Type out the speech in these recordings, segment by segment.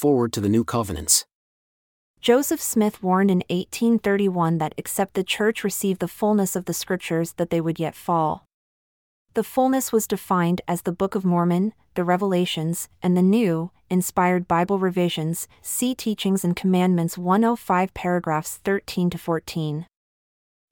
foreword to the new covenants. Joseph Smith warned in 1831 that except the church receive the fullness of the scriptures that they would yet fall. The fullness was defined as the Book of Mormon, the Revelations, and the New, Inspired Bible Revisions, see Teachings and Commandments 105 paragraphs 13 to 14.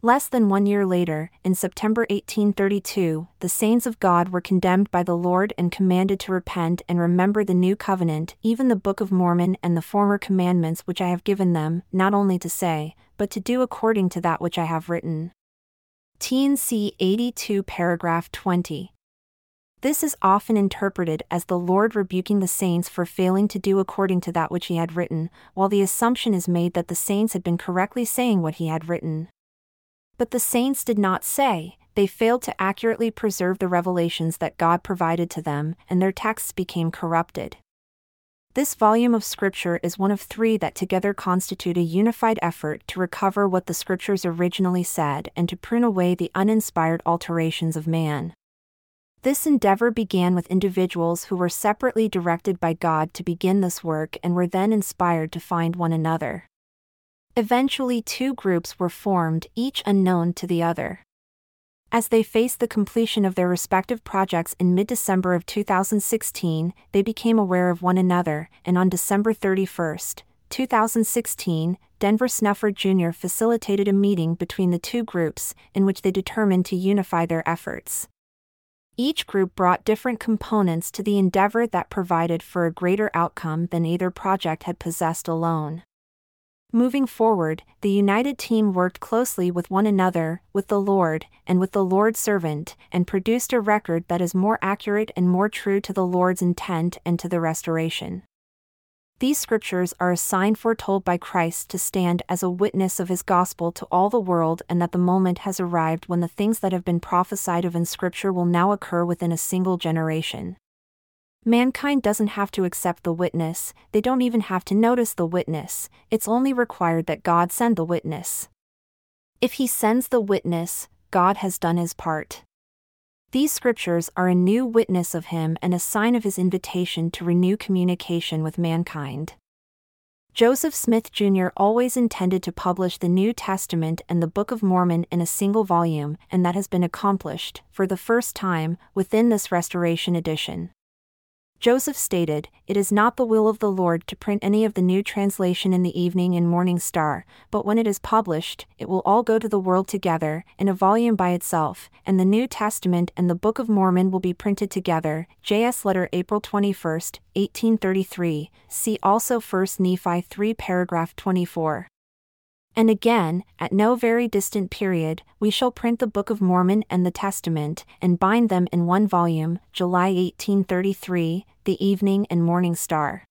Less than one year later, in September 1832, the saints of God were condemned by the Lord and commanded to repent and remember the new covenant, even the Book of Mormon and the former commandments which I have given them, not only to say, but to do according to that which I have written. T&C 82 paragraph 20. This is often interpreted as the Lord rebuking the saints for failing to do according to that which he had written, while the assumption is made that the saints had been correctly saying what he had written. But the saints did not say, they failed to accurately preserve the revelations that God provided to them, and their texts became corrupted. This volume of Scripture is one of three that together constitute a unified effort to recover what the Scriptures originally said and to prune away the uninspired alterations of man. This endeavor began with individuals who were separately directed by God to begin this work and were then inspired to find one another. Eventually, two groups were formed, each unknown to the other. As they faced the completion of their respective projects in mid December of 2016, they became aware of one another, and on December 31, 2016, Denver Snuffer Jr. facilitated a meeting between the two groups, in which they determined to unify their efforts. Each group brought different components to the endeavor that provided for a greater outcome than either project had possessed alone. Moving forward, the united team worked closely with one another, with the Lord, and with the Lord's servant, and produced a record that is more accurate and more true to the Lord's intent and to the restoration. These scriptures are a sign foretold by Christ to stand as a witness of his gospel to all the world, and that the moment has arrived when the things that have been prophesied of in Scripture will now occur within a single generation. Mankind doesn't have to accept the witness, they don't even have to notice the witness, it's only required that God send the witness. If He sends the witness, God has done His part. These scriptures are a new witness of Him and a sign of His invitation to renew communication with mankind. Joseph Smith Jr. always intended to publish the New Testament and the Book of Mormon in a single volume, and that has been accomplished, for the first time, within this Restoration edition. Joseph stated, It is not the will of the Lord to print any of the new translation in the evening and morning star, but when it is published, it will all go to the world together, in a volume by itself, and the New Testament and the Book of Mormon will be printed together. J.S. Letter April 21, 1833. See also 1 Nephi 3 paragraph 24. And again, at no very distant period, we shall print the Book of Mormon and the Testament, and bind them in one volume, July 1833, The Evening and Morning Star.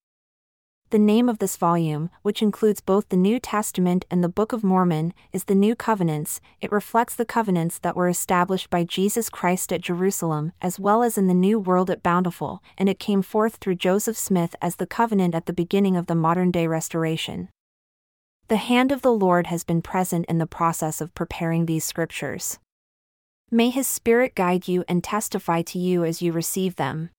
The name of this volume, which includes both the New Testament and the Book of Mormon, is the New Covenants. It reflects the covenants that were established by Jesus Christ at Jerusalem, as well as in the New World at Bountiful, and it came forth through Joseph Smith as the covenant at the beginning of the modern day restoration. The hand of the Lord has been present in the process of preparing these scriptures. May His Spirit guide you and testify to you as you receive them.